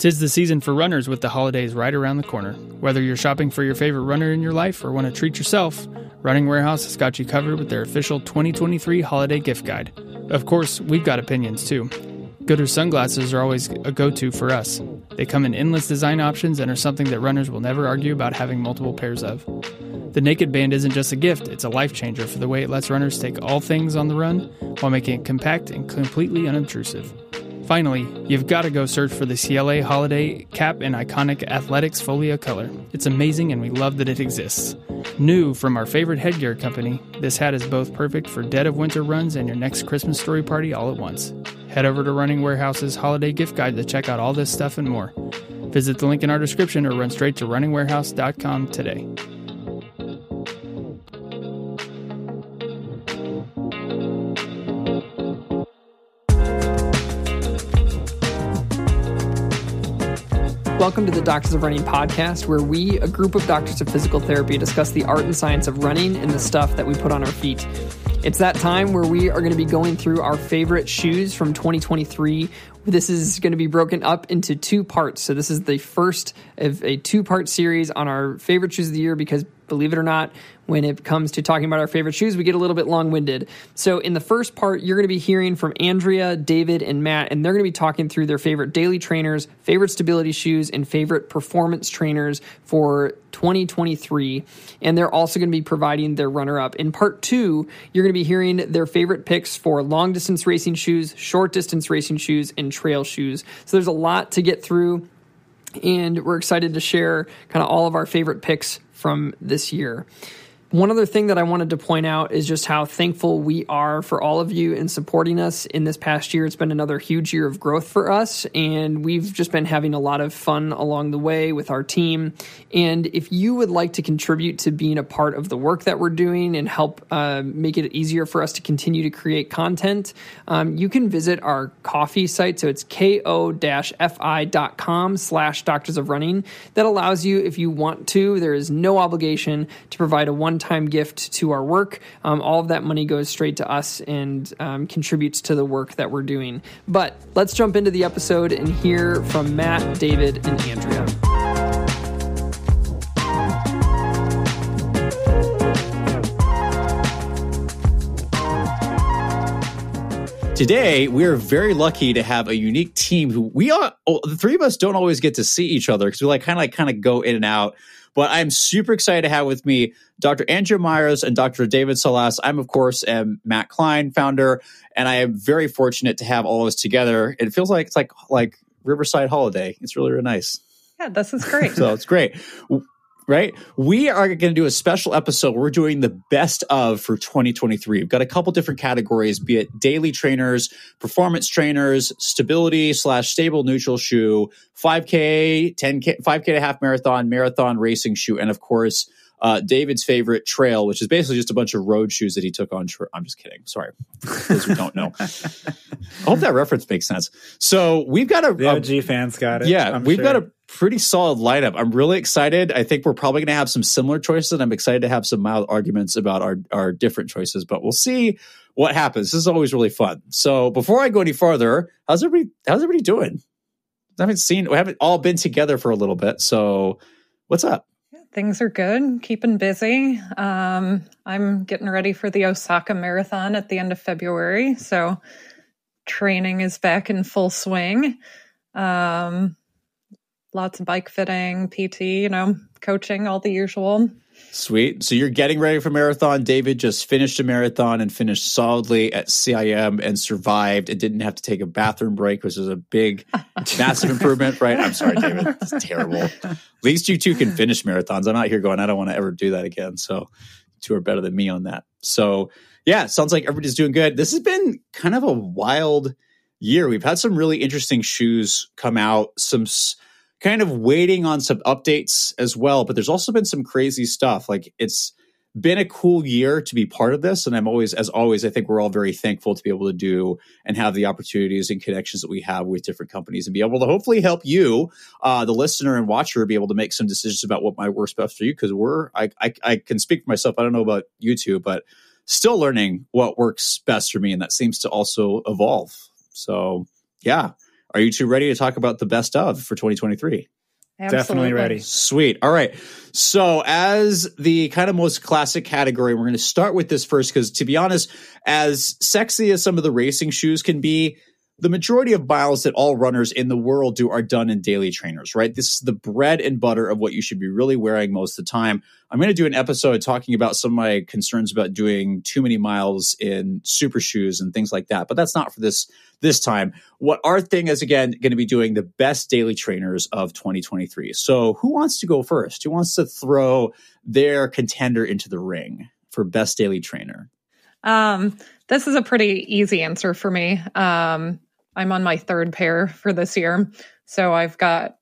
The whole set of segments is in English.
Tis the season for runners with the holidays right around the corner. Whether you're shopping for your favorite runner in your life or want to treat yourself, Running Warehouse has got you covered with their official 2023 holiday gift guide. Of course, we've got opinions too. Goodr sunglasses are always a go to for us. They come in endless design options and are something that runners will never argue about having multiple pairs of. The Naked Band isn't just a gift, it's a life changer for the way it lets runners take all things on the run while making it compact and completely unobtrusive. Finally, you've got to go search for the Ciele Holiday Cap and Iconic Athletics Folia color. It's amazing and we love that it exists. New from our favorite headgear company, this hat is both perfect for dead of winter runs and your next Christmas story party all at once. Head over to Running Warehouse's holiday gift guide to check out all this stuff and more. Visit the link in our description or run straight to runningwarehouse.com today. Welcome to the Doctors of Running podcast, where we, a group of doctors of physical therapy, discuss the art and science of running and the stuff that we put on our feet. It's that time where we are going to be going through our favorite shoes from 2023. This is going to be broken up into two parts. So, this is the first of a two part series on our favorite shoes of the year because believe it or not, when it comes to talking about our favorite shoes, we get a little bit long winded. So, in the first part, you're going to be hearing from Andrea, David, and Matt, and they're going to be talking through their favorite daily trainers, favorite stability shoes, and favorite performance trainers for 2023. And they're also going to be providing their runner up. In part two, you're going to be hearing their favorite picks for long distance racing shoes, short distance racing shoes, and trail shoes. So, there's a lot to get through and we're excited to share kind of all of our favorite picks from this year. One other thing that I wanted to point out is just how thankful we are for all of you in supporting us in this past year. It's been another huge year of growth for us, and we've just been having a lot of fun along the way with our team. And if you would like to contribute to being a part of the work that we're doing and help uh, make it easier for us to continue to create content, um, you can visit our Ko-fi site. So it's ko-fi.com slash doctors of running. That allows you, if you want to, there is no obligation to provide a one time gift to our work. Um, all of that money goes straight to us and um, contributes to the work that we're doing. But let's jump into the episode and hear from Matt, David, and Andrea. Today, we're very lucky to have a unique team who we are, the three of us don't always get to see each other because we like kind of like kind of go in and out. But I'm super excited to have with me Dr. Andrea Myers and Dr. David Salas. I'm, of course, am Matt Klein, founder, and I am very fortunate to have all of us together. It feels like it's like like Riverside Holiday. It's really, really nice. Yeah, this is great. so it's great right? We are going to do a special episode. We're doing the best of for 2023. We've got a couple different categories, be it daily trainers, performance trainers, stability slash stable neutral shoe, 5K, 10K, 5K to half marathon, marathon racing shoe, and of course, uh, David's favorite trail, which is basically just a bunch of road shoes that he took on. Tra- I'm just kidding. Sorry, those who don't know. I hope that reference makes sense. So we've got a the OG fans got it. Yeah, I'm we've sure. got a pretty solid lineup. I'm really excited. I think we're probably going to have some similar choices. And I'm excited to have some mild arguments about our our different choices, but we'll see what happens. This is always really fun. So before I go any farther, how's everybody? How's everybody doing? I haven't seen. We haven't all been together for a little bit. So what's up? Things are good, keeping busy. Um, I'm getting ready for the Osaka Marathon at the end of February. So training is back in full swing. Um, lots of bike fitting, PT, you know, coaching, all the usual. Sweet. So you're getting ready for marathon. David just finished a marathon and finished solidly at CIM and survived and didn't have to take a bathroom break, which is a big, massive improvement, right? I'm sorry, David. It's terrible. At least you two can finish marathons. I'm not here going, I don't want to ever do that again. So two are better than me on that. So yeah, sounds like everybody's doing good. This has been kind of a wild year. We've had some really interesting shoes come out, some kind of waiting on some updates as well. But there's also been some crazy stuff. Like it's been a cool year to be part of this. And I'm always, as always, I think we're all very thankful to be able to do and have the opportunities and connections that we have with different companies and be able to hopefully help you, uh, the listener and watcher, be able to make some decisions about what might work best for you. Cause we're, I, I, I can speak for myself. I don't know about you two, but still learning what works best for me. And that seems to also evolve. So yeah, are you two ready to talk about the best of for 2023? Absolutely. Definitely ready. Sweet. All right. So, as the kind of most classic category, we're going to start with this first because, to be honest, as sexy as some of the racing shoes can be, the majority of miles that all runners in the world do are done in daily trainers, right? This is the bread and butter of what you should be really wearing most of the time. I'm going to do an episode talking about some of my concerns about doing too many miles in super shoes and things like that, but that's not for this this time. What our thing is again going to be doing the best daily trainers of 2023. So, who wants to go first? Who wants to throw their contender into the ring for best daily trainer? Um, this is a pretty easy answer for me. Um, I'm on my third pair for this year. So I've got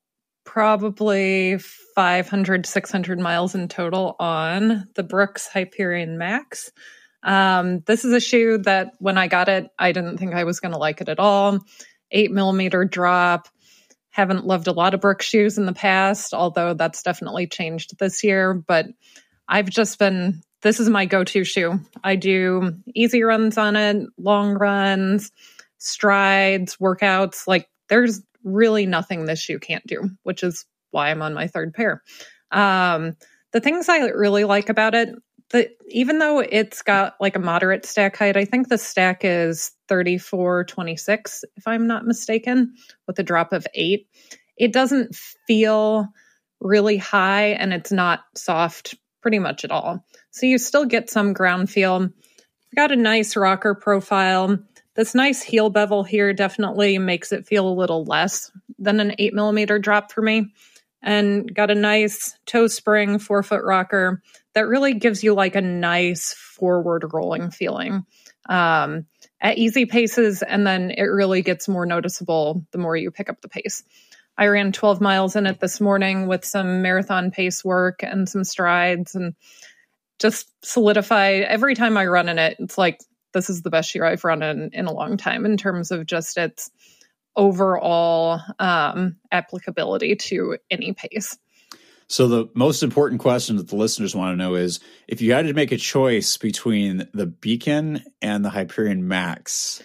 probably 500, 600 miles in total on the Brooks Hyperion Max. Um, this is a shoe that when I got it, I didn't think I was going to like it at all. Eight millimeter drop. Haven't loved a lot of Brooks shoes in the past, although that's definitely changed this year. But I've just been, this is my go to shoe. I do easy runs on it, long runs strides, workouts. Like there's really nothing this shoe can't do, which is why I'm on my third pair. Um, the things I really like about it, that even though it's got like a moderate stack height, I think the stack is 3426, if I'm not mistaken, with a drop of eight. It doesn't feel really high and it's not soft pretty much at all. So you still get some ground feel. Got a nice rocker profile. This nice heel bevel here definitely makes it feel a little less than an eight millimeter drop for me. And got a nice toe spring forefoot rocker that really gives you like a nice forward rolling feeling um, at easy paces. And then it really gets more noticeable the more you pick up the pace. I ran 12 miles in it this morning with some marathon pace work and some strides and just solidify every time I run in it. It's like this is the best year I've run in in a long time in terms of just its overall um, applicability to any pace. So the most important question that the listeners want to know is if you had to make a choice between the Beacon and the Hyperion Max,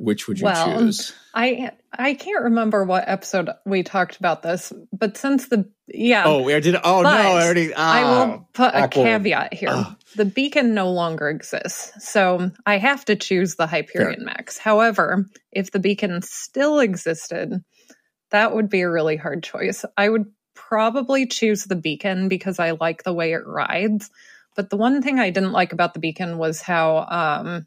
which would you well, choose? I I can't remember what episode we talked about this, but since the yeah oh we did oh no I already oh, I will ah, put a caveat here. Ugh. The beacon no longer exists, so I have to choose the Hyperion Max. However, if the beacon still existed, that would be a really hard choice. I would probably choose the beacon because I like the way it rides. But the one thing I didn't like about the beacon was how um,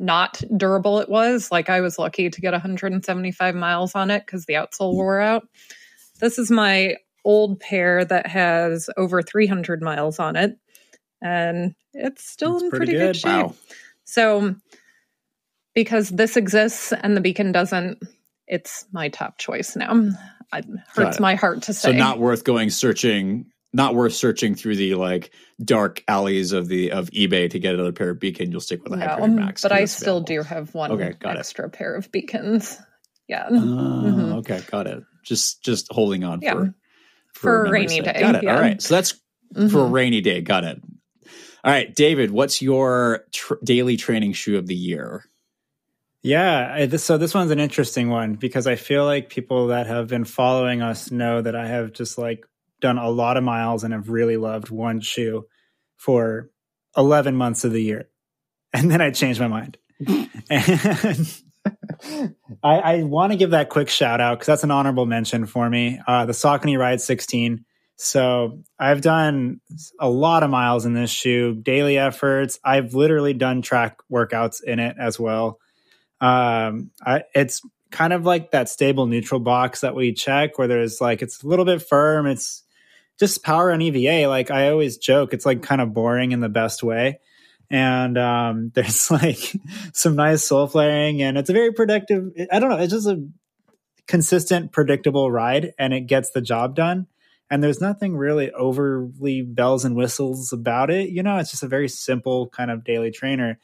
not durable it was. Like I was lucky to get 175 miles on it because the outsole wore out. This is my old pair that has over 300 miles on it, and it's still That's in pretty pretty, good. good. shape. Wow. So, because this exists and the beacon doesn't, it's my top choice now. It hurts it. my heart to say. So not worth going searching not worth searching through the like dark alleys of the of eBay to get another pair of beacon. You'll stick with the Hyperion Max. but 'cause I still available. do have one Okay, got it. extra pair of beacons. Yeah. Oh, Mhm. okay, got it. Just just holding on Yeah. for For a rainy sake. day, Got it. yeah. All right. So that's for a Mhm. rainy day. Got it. All right, David. What's your tr- daily training shoe of the year? Yeah, I, this, so this one's an interesting one because I feel like people that have been following us know that I have just like done a lot of miles and have really loved one shoe for 11 months of the year. And then I changed my mind. and I, I want to give that quick shout out because that's an honorable mention for me. Uh, the Saucony Ride 16. So I've done a lot of miles in this shoe, daily efforts. I've literally done track workouts in it as well. Um, I, it's kind of like that stable neutral box that we check where there's like, it's a little bit firm. It's just PWRRUN EVA. Like I always joke, it's like kind of boring in the best way. And um, there's like some nice sole flaring and it's a very predictive. I don't know. It's just a consistent, predictable ride and it gets the job done. And there's nothing really overly bells and whistles about it. You know, it's just a very simple kind of daily trainer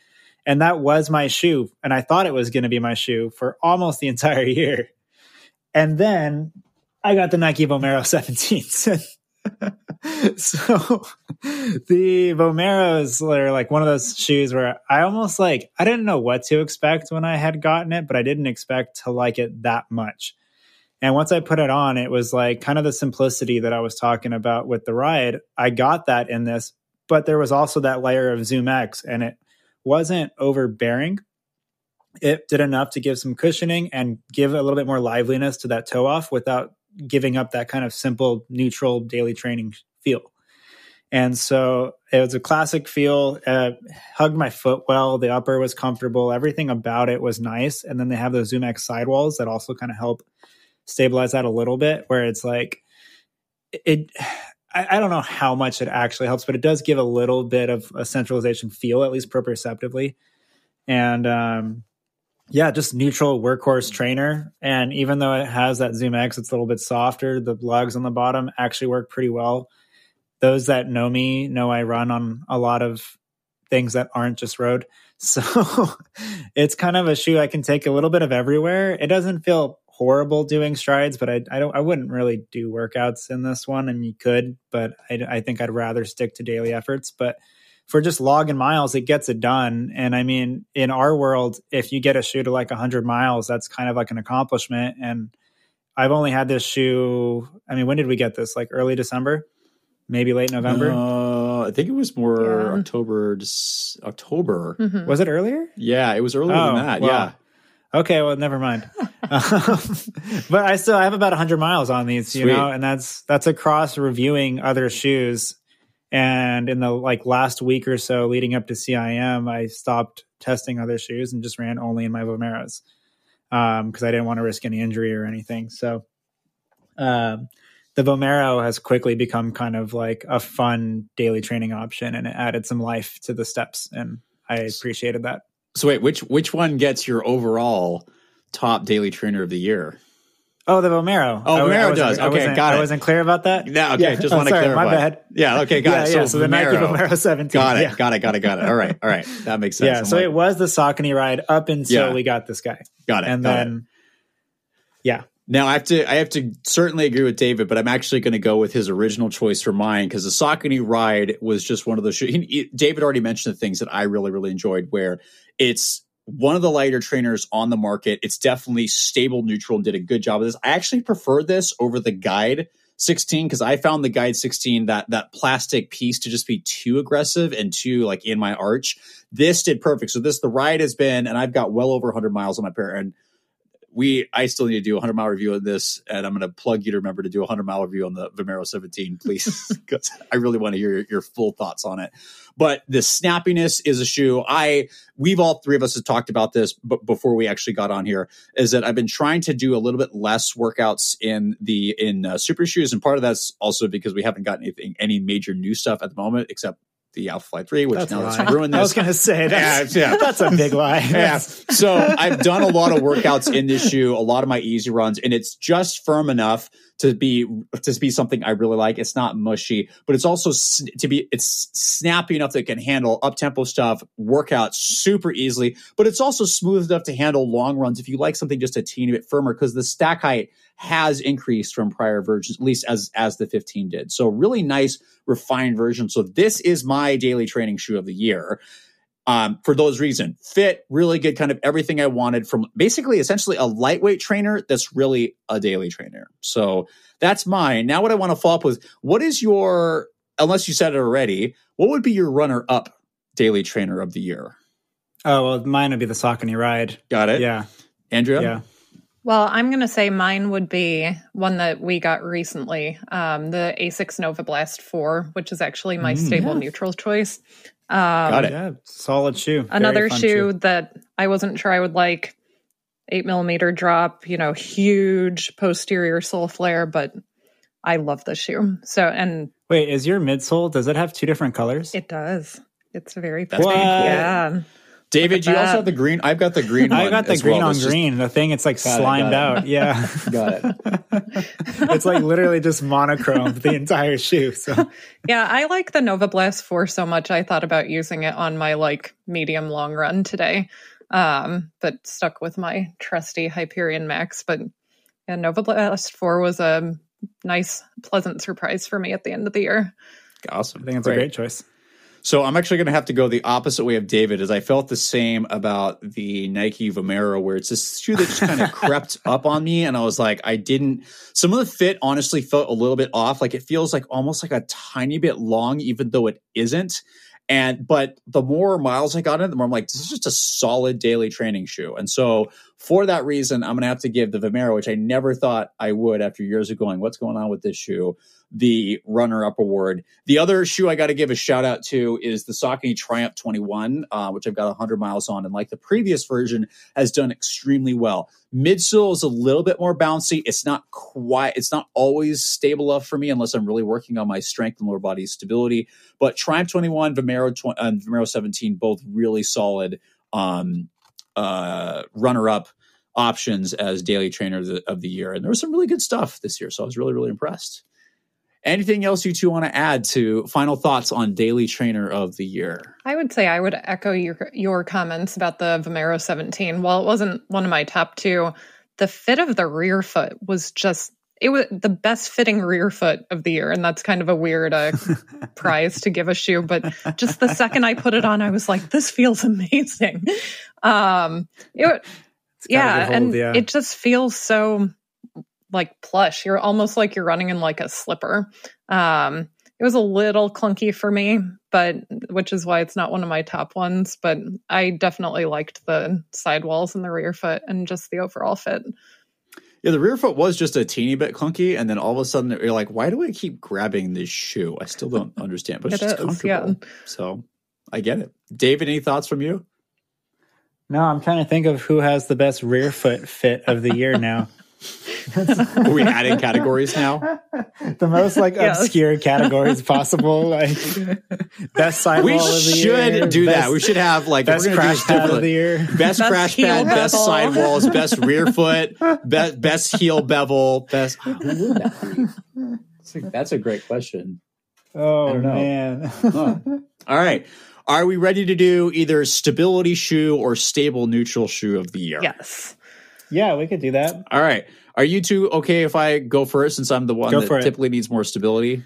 and that was my shoe and i thought it was going to be my shoe for almost the entire year and then i got the nike vomero 17s so the vomeros are like one of those shoes where i almost like i didn't know what to expect when i had gotten it but i didn't expect to like it that much And once I put it on, it was like kind of the simplicity that I was talking about with the ride. I got that in this, but there was also that layer of Zoom X and it wasn't overbearing. It did enough to give some cushioning and give a little bit more liveliness to that toe off without giving up that kind of simple, neutral daily training feel. And so it was a classic feel. Uh, hugged my foot well. The upper was comfortable. Everything about it was nice. And then they have those Zoom X sidewalls that also kind of help stabilize that a little bit. Where it's like it. I, I don't know how much it actually helps, but it does give a little bit of a centralization feel, at least proprioceptively. And um, yeah, just neutral workhorse trainer. And even though it has that Zoom X, it's a little bit softer. The lugs on the bottom actually work pretty well those that know me know I run on a lot of things that aren't just road. So it's kind of a shoe I can take a little bit of everywhere. It doesn't feel horrible doing strides, but I, I don't I wouldn't really do workouts in this one, and you could, but I, I think I'd rather stick to daily efforts. But for just logging miles, it gets it done. And I mean, in our world, if you get a shoe to like 100 miles, that's kind of like an accomplishment. And I've only had this shoe. I mean, when did we get this? Like early December maybe late November. Uh, I think it was more yeah. October. October. Mm-hmm. Was it earlier? Yeah, it was earlier oh, than that. Well, yeah. Okay, well, never mind. um, but I still I have about 100 miles on these, Sweet. you know, and that's that's across reviewing other shoes. And in the like last week or so leading up to CIM, I stopped testing other shoes and just ran only in my Vomeros um, because I didn't want to risk any injury or anything. So, um, the Vomero has quickly become kind of like a fun daily training option and it added some life to the steps and I appreciated that. So wait, which which one gets your overall top daily trainer of the year? Oh, the Vomero. Oh, Vomero does. Okay, got it. I wasn't clear about that. No, okay, yeah. just oh, want to clarify. My bad. Yeah, okay, got yeah, it. So, yeah, so the Nike Vomero 17. Got it, yeah. got it, got it, got it. All right, all right. That makes sense. Yeah, I'm so like, it was the Saucony ride up until we got this guy. got it. And got then, it. yeah. Now I have to I have to certainly agree with David, but I'm actually going to go with his original choice for mine because the Saucony ride was just one of those. He, he- David already mentioned the things that I really really enjoyed, where it's one of the lighter trainers on the market. It's definitely stable, neutral, did a good job of this. I actually prefer this over the Guide 16 because I found the Guide 16 that that plastic piece to just be too aggressive and too like in my arch. This did perfect. So this the ride has been, and I've got well over 100 miles on my pair and we I still need to do a 100 mile review on this, and I'm going to plug you to remember to do a 100 mile review on the Vomero 17, please, because I really want to hear your, your, full thoughts on it. But the snappiness is a shoe. I we've all three of us have talked about this, but before we actually got on here, is that I've been trying to do a little bit less workouts in the in uh, super shoes, and part of that's also because we haven't gotten anything any major new stuff at the moment, except the Alphafly 3, which That's now has ruined this. I was going to say that's, Yeah, yeah. that's a big lie. yeah. So I've done a lot of workouts in this shoe, a lot of my easy runs, and it's just firm enough to be to be something I really like. It's not mushy, but it's also s- to be it's snappy enough that it can handle up tempo stuff, workouts super easily. But it's also smooth enough to handle long runs if you like something just a teeny bit firmer because the stack height has increased from prior versions, at least as as the 15 did. So really nice refined version. So this is my daily training shoe of the year um, for those reasons. Fit, really good, kind of everything I wanted from basically essentially a lightweight trainer that's really a daily trainer. So that's mine. Now, what I want to follow up with what is your, unless you said it already, what would be your runner up daily trainer of the year? Oh, well, mine would be the Saucony ride. Got it? Yeah. Andrea? Yeah. Well, I'm going to say mine would be one that we got recently, um, the Asics Nova Blast 4, which is actually my Mm, stable yeah. neutral choice. Um, Got it. Yeah. Solid shoe. Another fun shoe that I wasn't sure I would like. Eight millimeter drop, you know, huge posterior sole flare, but I love this shoe. So, and Wait, is your midsole, does it have two different colors? it does. It's very That's pretty. pretty. Yeah. David, you also have the green. I've got the green I one got the green well. on It's just- green. The thing, it's like Got it, slimed it. out. Yeah. Got it. it's like literally just monochromed the entire shoe. So Yeah, I like the Nova Blast 4 so much. I thought about using it on my like medium long run today. Um, but stuck with my trusty Hyperion Max. But yeah, Nova Blast 4 was a nice, pleasant surprise for me at the end of the year. Awesome. I think it's a great choice. So I'm actually going to have to go the opposite way of David. As I felt the same about the Nike Vomero, where it's this shoe that just kind of crept up on me, and I was like, I didn't. Some of the fit honestly felt a little bit off. Like it feels like almost like a tiny bit long, even though it isn't. And but the more miles I got in, the more I'm like, this is just a solid daily training shoe. And so for that reason, I'm gonna have to give the Vomero, which I never thought I would after years of going, what's going on with this shoe? The runner up award. The other shoe I got to give a shout out to is the Saucony Triumph 21, uh, which I've got 100 miles on. And like the previous version, has done extremely well. Midsole is a little bit more bouncy. It's not quite, it's not always stable enough for me unless I'm really working on my strength and lower body stability. But Triumph 21, Vomero, 20, and Vomero 17, both really solid um, uh, runner up options as daily trainer of the, of the year. And there was some really good stuff this year. So I was really, really impressed. Anything else you two want to add to final thoughts on daily trainer of the year? I would say I would echo your your comments about the Vomero 17. While it wasn't one of my top two, the fit of the rear foot was just it was the best fitting rear foot of the year and that's kind of a weird uh, prize to give a shoe but just the second i put it on i was like this feels amazing um it, yeah and yeah. it just feels so like plush you're almost like you're running in like a slipper um it was a little clunky for me but which is why it's not one of my top ones but i definitely liked the sidewalls and the rear foot and just the overall fit yeah, the rear foot was just a teeny bit clunky, and then all of a sudden you're like, "Why do I keep grabbing this shoe?" I still don't understand, but it's it just is, comfortable. Yeah. So I get it. David, any thoughts from you? No, I'm trying to think of who has the best rear foot fit of the year now. Are we adding categories now? the most like yes. obscure categories possible, like best sidewall we of the should year. do best, that. We should have like best crash pad of the year, best, best crash pad, bevel. best sidewalls, best rear foot, best best heel bevel, best. That's a great question. Oh man! huh. All right. Are we ready to do either stability shoe or stable neutral shoe of the year? Yes. Yeah, we could do that. All right. Are you two okay if I go first since I'm the one go that typically needs more stability?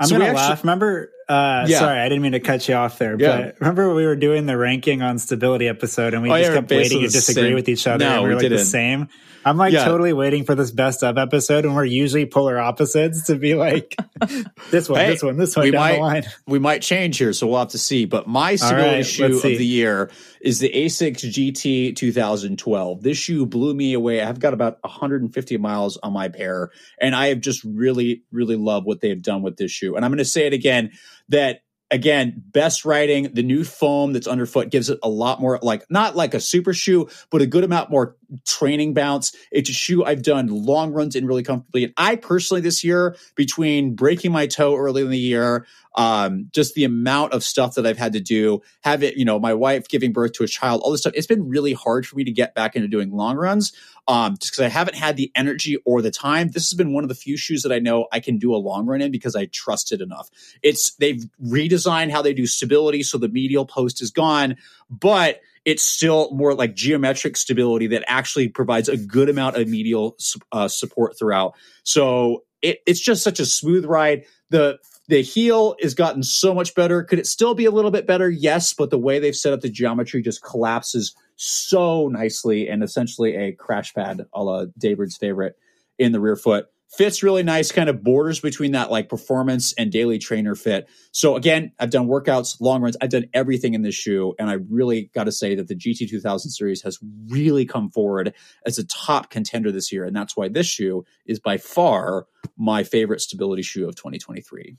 I'm so gonna actually, laugh. Remember, uh, yeah. sorry, I didn't mean to cut you off there, yeah. but remember we were doing the ranking on stability episode and we oh, just yeah, kept waiting to disagree same. with each other no, and we were we like didn't. the same. I'm like yeah. totally waiting for this best of episode, and we're usually polar opposites to be like this one, hey, this one, this one we down might, the line. We might change here, so we'll have to see. But my stability right, shoe of the year is the Asics GT 2000 12. This shoe blew me away. I've got about 150 miles on my pair, and I have just really, really loved what they have done with this shoe. And I'm going to say it again that again, best writing. The new foam that's underfoot gives it a lot more, like not like a super shoe, but a good amount more training bounce. It's a shoe I've done long runs in really comfortably. And I personally this year, between breaking my toe early in the year, um, just the amount of stuff that I've had to do, have it, you know, my wife giving birth to a child, all this stuff. It's been really hard for me to get back into doing long runs. Um, just because I haven't had the energy or the time. This has been one of the few shoes that I know I can do a long run in because I trust it enough. It's they've redesigned how they do stability, so the medial post is gone, but it's still more like geometric stability that actually provides a good amount of medial uh, support throughout. So it, it's just such a smooth ride. The the heel has gotten so much better. Could it still be a little bit better? Yes, but the way they've set up the geometry just collapses so nicely and essentially a crash pad a la David's favorite in the rear foot. Fits really nice, kind of borders between that like performance and daily trainer fit. So again, I've done workouts, long runs, I've done everything in this shoe, and I really got to say that the GT 2000 series has really come forward as a top contender this year, and that's why this shoe is by far my favorite stability shoe of 2023.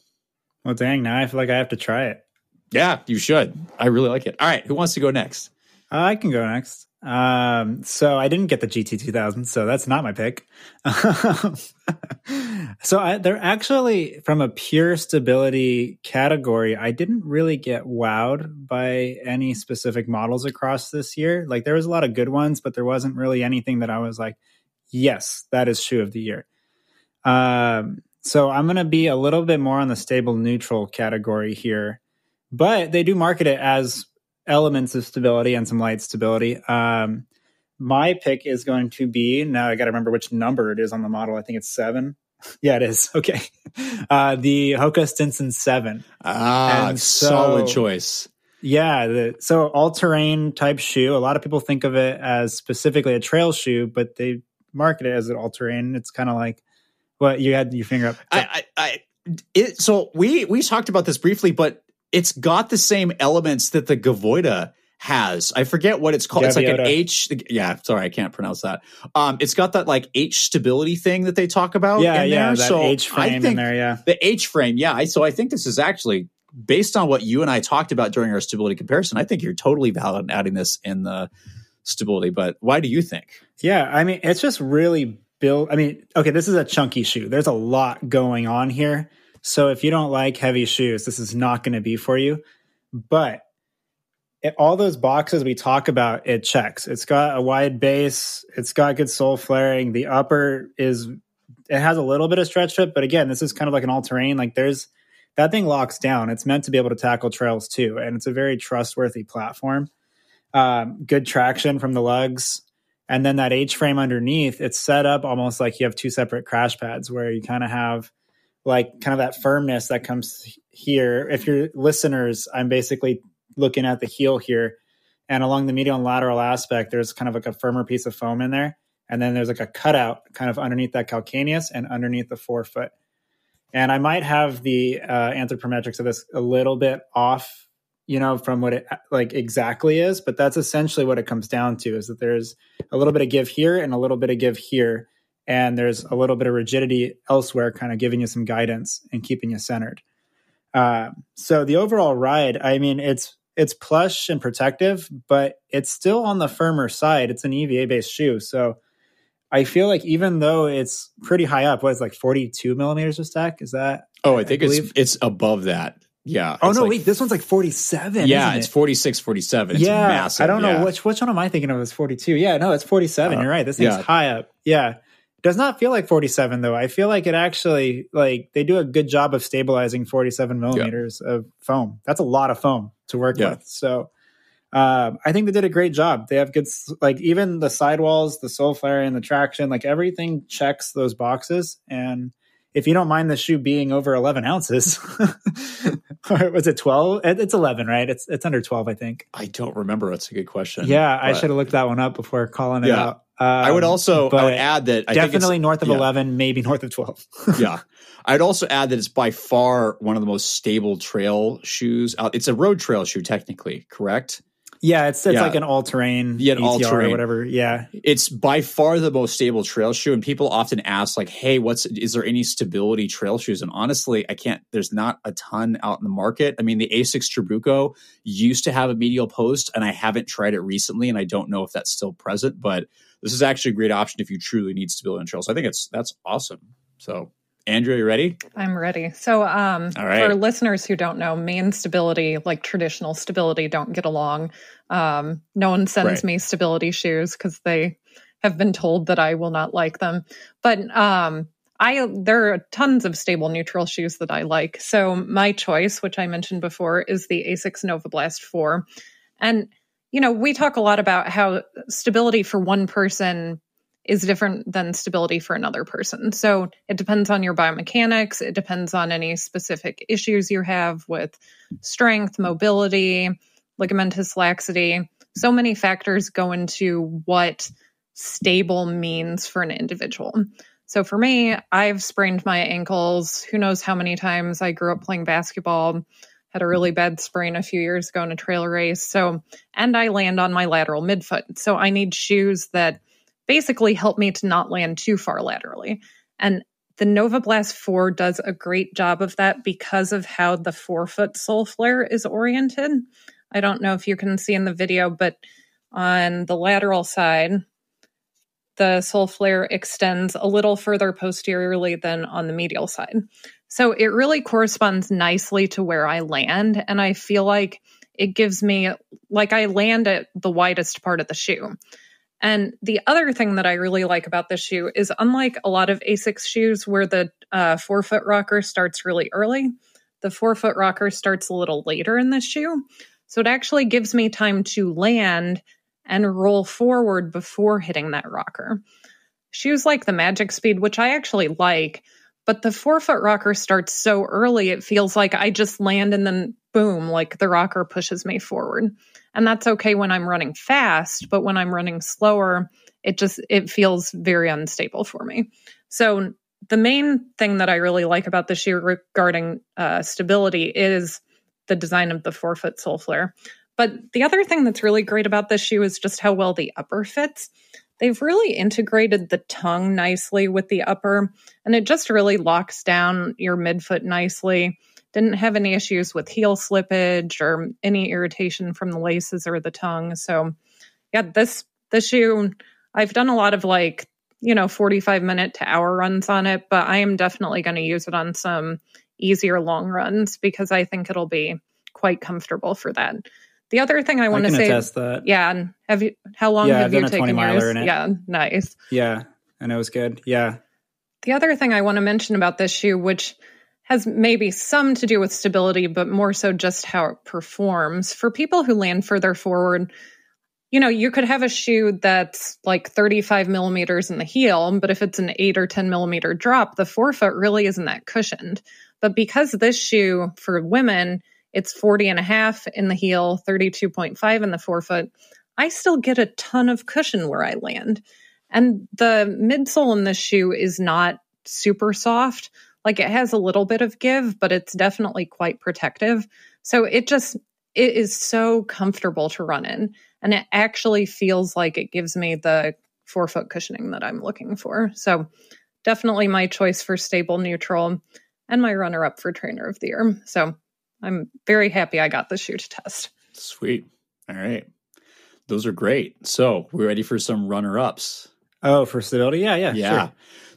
Well, dang, now I feel like I have to try it. Yeah, you should. I really like it. All right, who wants to go next? I can go next. Um, so I didn't get the GT 2000, so that's not my pick. so I, they're actually from a pure stability category. I didn't really get wowed by any specific models across this year. Like there was a lot of good ones, but there wasn't really anything that I was like, yes, that is shoe of the year. Um, so I'm going to be a little bit more on the stable neutral category here, but they do market it as elements of stability and some light stability. Um, my pick is going to be now I got to remember which number it is on the model. I think it's seven. Yeah, it is. Okay. Uh, the Hoka Stinson 7. Ah, And solid so- choice. Yeah, the, so all terrain type shoe. A lot of people think of it as specifically a trail shoe, but they market it as an all terrain. It's kind of like what you had your finger up. I, I, I it, so we we talked about this briefly, but it's got the same elements that the Gaviota has. I forget what it's called. It's like an H. Yeah, sorry, I can't pronounce that. Um, it's got that like H stability thing that they talk about. yeah, in yeah, there. so H I frame in think there. Yeah, The H frame, yeah. I, so I think this is actually based on what you and I talked about during our stability comparison. I think you're totally valid in adding this in the stability. But why do you think? yeah. I mean, it's just really built. I mean, okay, this is a chunky shoe. There's a lot going on here. So if you don't like heavy shoes, this is not going to be for you. But it, all those boxes we talk about, it checks. It's got a wide base. It's got good sole flaring. The upper is it has a little bit of stretch fit, but again, this is kind of like an all terrain. Like there's that thing locks down. It's meant to be able to tackle trails too, and it's a very trustworthy platform. Um, good traction from the lugs, and then that H frame underneath. It's set up almost like you have two separate crash pads, where you kind of have like kind of that firmness that comes here. If you're listeners, I'm basically looking at the heel here, and along the medial and lateral aspect, there's kind of like a firmer piece of foam in there, and then there's like a cutout kind of underneath that calcaneus and underneath the forefoot. And I might have the uh, anthropometrics of this a little bit off, you know, from what it like exactly is, but that's essentially what it comes down to: is that there's a little bit of give here and a little bit of give here, and there's a little bit of rigidity elsewhere, kind of giving you some guidance and keeping you centered. Uh, so the overall ride, I mean, it's it's plush and protective, but it's still on the firmer side. It's an EVA based shoe, so I feel like even though it's pretty high up, what is it, like 42 millimeters of stack? Is that? Oh, I think it's it's above that. Yeah. Oh no, like- wait, this one's like 47. Yeah, it's it? 46, 47. It's yeah, massive. I don't know yeah. which which one am I thinking of as 42. Yeah, no, it's 47. Uh, You're right. This thing's yeah. high up. Yeah. Does not feel like 47 though. I feel like it actually like they do a good job of stabilizing 47 millimeters of foam. That's a lot of foam to work Yeah. with. So um, I think they did a great job. They have good, like even the sidewalls, the sole flare, and the traction, like everything checks those boxes. And if you don't mind the shoe being over 11 ounces, or was it 12? It's 11, right? It's it's under 12, I think. I don't remember. That's a good question. Yeah, I should have looked that one up before calling it Yeah. out. Um, I would also I would add that I think it's- definitely north of yeah. 11, maybe north of 12. yeah. I'd also add that it's by far one of the most stable trail shoes out. It's a road trail shoe, technically, correct? yeah, it's it's Yeah. like an all terrain, Yeah, an or all-terrain. whatever. Yeah, It's by far the most stable trail shoe, and people often ask, like, "Hey, what's is there any stability trail shoes?" And honestly, I can't. There's not a ton out in the market. I mean, the Asics Trabuco used to have a medial post, and I haven't tried it recently, and I don't know if that's still present. But this is actually a great option if you truly need stability on trails. I think it's that's awesome. So, Andrea, you ready? I'm ready. So, um, right. for listeners who don't know, main stability, like traditional stability, don't get along. Um, no one sends Right. me stability shoes because they have been told that I will not like them. But um, I there are tons of stable neutral shoes that I like. So my choice, which I mentioned before, is the Asics Nova Blast Four, and you know we talk a lot about how stability for one person is different than stability for another person. So it depends on your biomechanics. It depends on any specific issues you have with strength, mobility, ligamentous laxity. So many factors go into what stable means for an individual. So for me, I've sprained my ankles who knows how many times. I grew up playing basketball, had a really bad sprain a few years ago in a trail race. So, and I land on my lateral midfoot. So I need shoes that basically help me to not land too far laterally. And the Nova Blast 4 does a great job of that because of how the forefoot sole flare is oriented. I don't know if you can see in the video, but on the lateral side, the sole flare extends a little further posteriorly than on the medial side. So it really corresponds nicely to where I land. And I feel like it gives me, like, I land at the widest part of the shoe. And the other thing that I really like about this shoe is unlike a lot of Asics shoes where the uh, forefoot rocker starts really early, the forefoot rocker starts a little later in this shoe. So it actually gives me time to land and roll forward before hitting that rocker. Shoes like the Magic Speed, which I actually like, But the forefoot rocker starts so early, it feels like I just land and then boom, like the rocker pushes me forward. And that's okay when I'm running fast, but when I'm running slower, it just it feels very unstable for me. So the main thing that I really like about the shoe regarding uh, stability is the design of the forefoot sole flare. But the other thing that's really great about this shoe is just how well the upper fits. They've really integrated the tongue nicely with the upper, and it just really locks down your midfoot nicely. Didn't have any issues with heel slippage or any irritation from the laces or the tongue. So, yeah, this this shoe, I've done a lot of like you know 45 minute to hour runs on it, but I am definitely going to use it on some easier long runs because I think it'll be quite comfortable for that. The other thing I want to say, that. yeah, and have you? How long yeah, have I've you done a taken 20 miler yours? in it. Yeah, nice. Yeah, and it was good. Yeah, The other thing I want to mention about this shoe, which has maybe some to do with stability, but more so just how it performs. For people who land further forward, you know, you could have a shoe that's like 35 millimeters in the heel, but if it's an 8 or 10 millimeter drop, the forefoot really isn't that cushioned. But because this shoe for women, it's 40 and a half in the heel, 32.5 in the forefoot, I still get a ton of cushion where I land. And the midsole in this shoe is not super soft. Like it has a little bit of give, but it's definitely quite protective. So it just, it is so comfortable to run in. And it actually feels like it gives me the forefoot cushioning that I'm looking for. So definitely my choice for stable neutral and my runner up for trainer of the year. So I'm very happy I got this shoe to test. Sweet. All right. Those are great. So we're ready for some runner ups. Oh, for stability? Yeah, yeah, Yeah. Sure.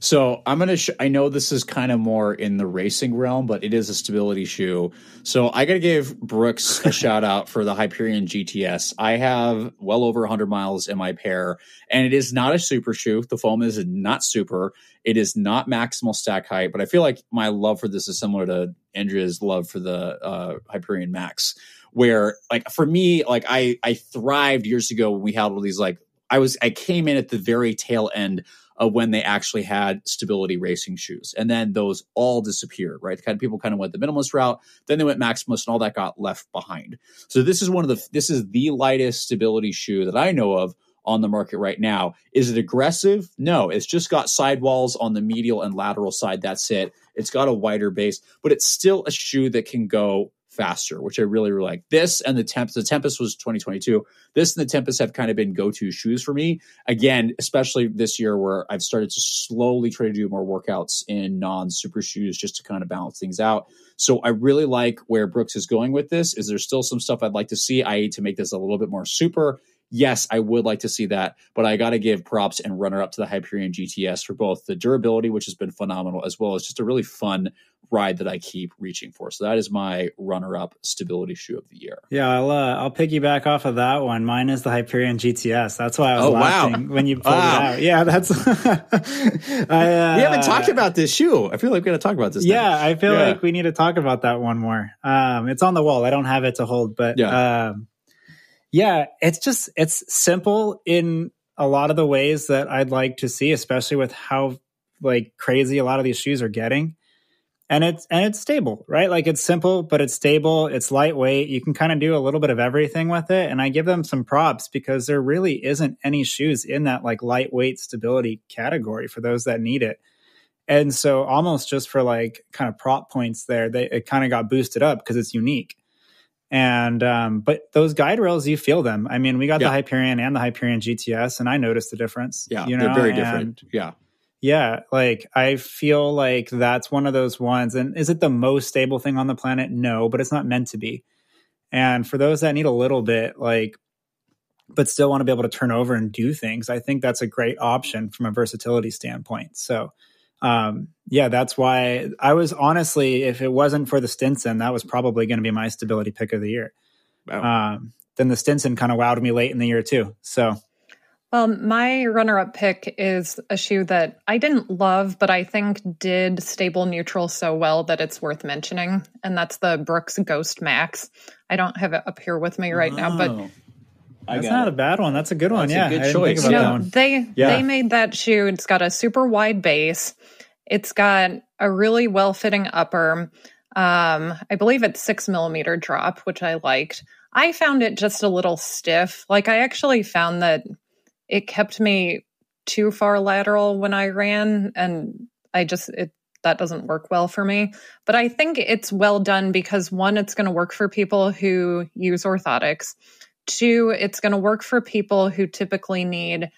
So I'm gonna. Sh- I know this is kind of more in the racing realm, but it is a stability shoe. So I gotta give Brooks a shout out for the Hyperion GTS. I have well over 100 miles in my pair, and it is not a super shoe. The foam is not super. It is not maximal stack height, but I feel like my love for this is similar to Andrea's love for the uh, Hyperion Max. Where like for me, like I I thrived years ago when we had all these like I was I came in at the very tail end of when they actually had stability racing shoes. And then those all disappeared, right? Kind of people kind of went the minimalist route, then they went maximalist and all that got left behind. So this is one of the this is the lightest stability shoe that I know of on the market right now. Is it aggressive? No, it's just got sidewalls on the medial and lateral side. That's it. It's got a wider base, but it's still a shoe that can go faster, which I really, really like. This and the Tempus, the Tempus was 2022. This and the Tempus have kind of been go-to shoes for me. Again, especially this year where I've started to slowly try to do more workouts in non-super shoes just to kind of balance things out. So I really like where Brooks is going with this. Is there still some stuff I'd like to see, i.e. to make this a little bit more super? Yes, I would like to see that, but I got to give props and runner up to the Hyperion GTS for both the durability, which has been phenomenal, as well as just a really fun ride that I keep reaching for. So that is my runner up stability shoe of the year. Yeah, I'll uh, I'll piggyback off of that one. Mine is the Hyperion GTS. That's why I was Oh, wow. laughing when you pulled Wow. it out. Yeah, that's. I, uh, we haven't talked about this shoe. I feel like we got to talk about this. now. Yeah, I feel Yeah. like we need to talk about that one more. Um, it's on the wall. I don't have it to hold, but Yeah. um, yeah, it's just it's simple in a lot of the ways that I'd like to see, especially with how like crazy a lot of these shoes are getting. And it's and it's stable, right? Like it's simple, but it's stable. It's lightweight. You can kind of do a little bit of everything with it. And I give them some props because there really isn't any shoes in that like lightweight stability category for those that need it. And so almost just for like kind of prop points there, they it kind of got boosted up because it's unique. And um, but those guide rails, you feel them. I mean, we got Yeah. the Hyperion and the Hyperion GTS, and I noticed the difference. Yeah, you know, they're very and- different. Yeah. yeah, like I feel like that's one of those ones. And is it the most stable thing on the planet? No, but it's not meant to be. And for those that need a little bit, like, but still want to be able to turn over and do things, I think that's a great option from a versatility standpoint. So, um, yeah, that's why I was honestly, if it wasn't for the Stinson, that was probably going to be my stability pick of the year. Wow. Um, then the Stinson kind of wowed me late in the year too. So, Well, my runner up pick is a shoe that I didn't love, but I think did stable neutral so well that it's worth mentioning. And that's the Brooks Ghost Max. I don't have it up here with me right now, but Oh. I that's not it. a bad one. That's a good one. That's a yeah. good I didn't think choice. about you know, they Yeah. they made that shoe. It's got a super wide base. It's got a really well fitting upper. Um, I believe it's six millimeter drop, which I liked. I found it just a little stiff. Like I actually found that it kept me too far lateral when I ran, and I just it that doesn't work well for me. But I think it's well done because one, it's going to work for people who use orthotics. Two, it's going to work for people who typically need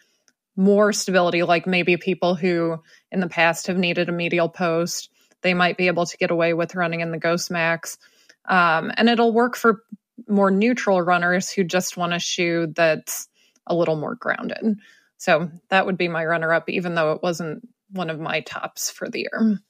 more stability, like maybe people who in the past have needed a medial post. They might be able to get away with running in the Ghost Max. Um, and it'll work for more neutral runners who just want a shoe that's a little more grounded. So that would be my runner up, even though it wasn't one of my tops for the year.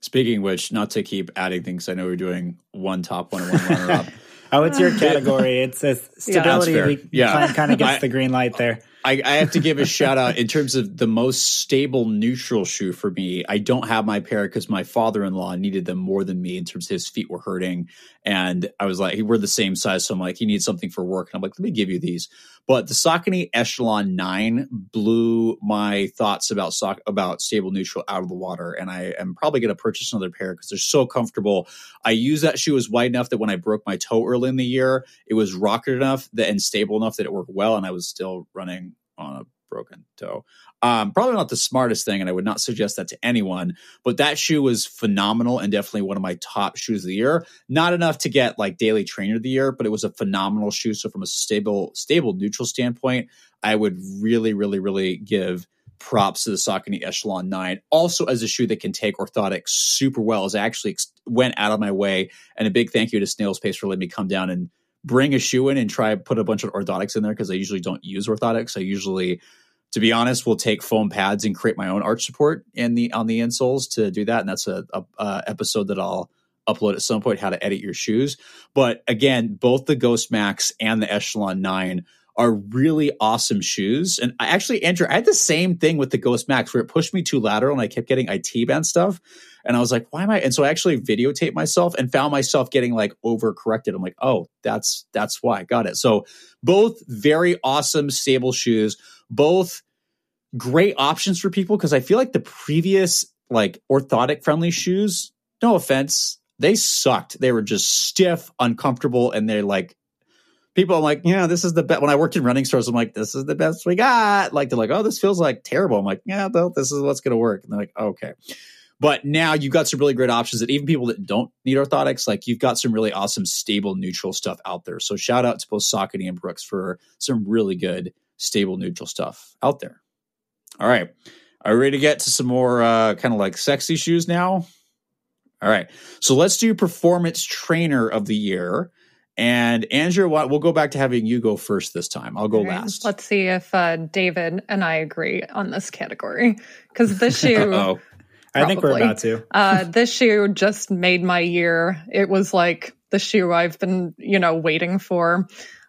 Speaking which, not to keep adding things, I know we're doing one top one one runner up. Oh, it's your category. It's a stability. Yeah, yeah. kind of gets I, the green light there. I, I, have to give a shout out in terms of the most stable neutral shoe for me. I don't have my pair because my father in law needed them more than me in terms of his feet were hurting. And I was like, we're the same size. So I'm like, he needs something for work. And I'm like, let me give you these. But the Saucony Echelon 9 blew my thoughts about sock about stable neutral out of the water. And I am probably going to purchase another pair because they're so comfortable. I use that shoe as wide enough that when I broke my toe early in the year, it was rocket enough that and stable enough that it worked well. And I was still running on a broken toe. Um, probably not the smartest thing, and I would not suggest that to anyone. But that shoe was phenomenal and definitely one of my top shoes of the year. Not enough to get like daily trainer of the year, but it was a phenomenal shoe. So from a stable, stable neutral standpoint, I would really, really, really give props to the Saucony Echelon 9. Also, as a shoe that can take orthotics super well, as I actually went out of my way. And a big thank you to Snail's Pace for letting me come down and bring a shoe in and try put a bunch of orthotics in there because I usually don't use orthotics. I usually, to be honest, will take foam pads and create my own arch support in the on the insoles to do that. And that's a, a, a episode that I'll upload at some point how to edit your shoes. But again, both the Ghost Max and the Echelon 9 are really awesome shoes. And I actually, Andrea, I had the same thing with the Ghost Max where it pushed me too lateral and I kept getting IT band stuff. And I was like, why am I? And so I actually videotaped myself and found myself getting like overcorrected. I'm like, oh, that's that's why I got it. So both very awesome stable shoes, both great options for people because I feel like the previous like orthotic friendly shoes, no offense, they sucked. They were just stiff, uncomfortable, and they're like people I'm like, yeah, this is the best. When I worked in running stores, I'm like, this is the best we got. Like they're like, oh, this feels like terrible. I'm like, yeah, though, this is what's going to work. And they're like, okay. But now you've got some really great options that even people that don't need orthotics, like you've got some really awesome stable neutral stuff out there. So shout out to both Saucony and Brooks for some really good stable neutral stuff out there. All right. Are we ready to get to some more uh, kind of like sexy shoes now? All right. So let's do performance trainer of the year. And Andrea, we'll go back to having you go first this time. I'll go right. last. Let's see if uh, David and I agree on this category because this shoe I think we're about to. uh, this shoe just made my year. It was like the shoe I've been, you know, waiting for.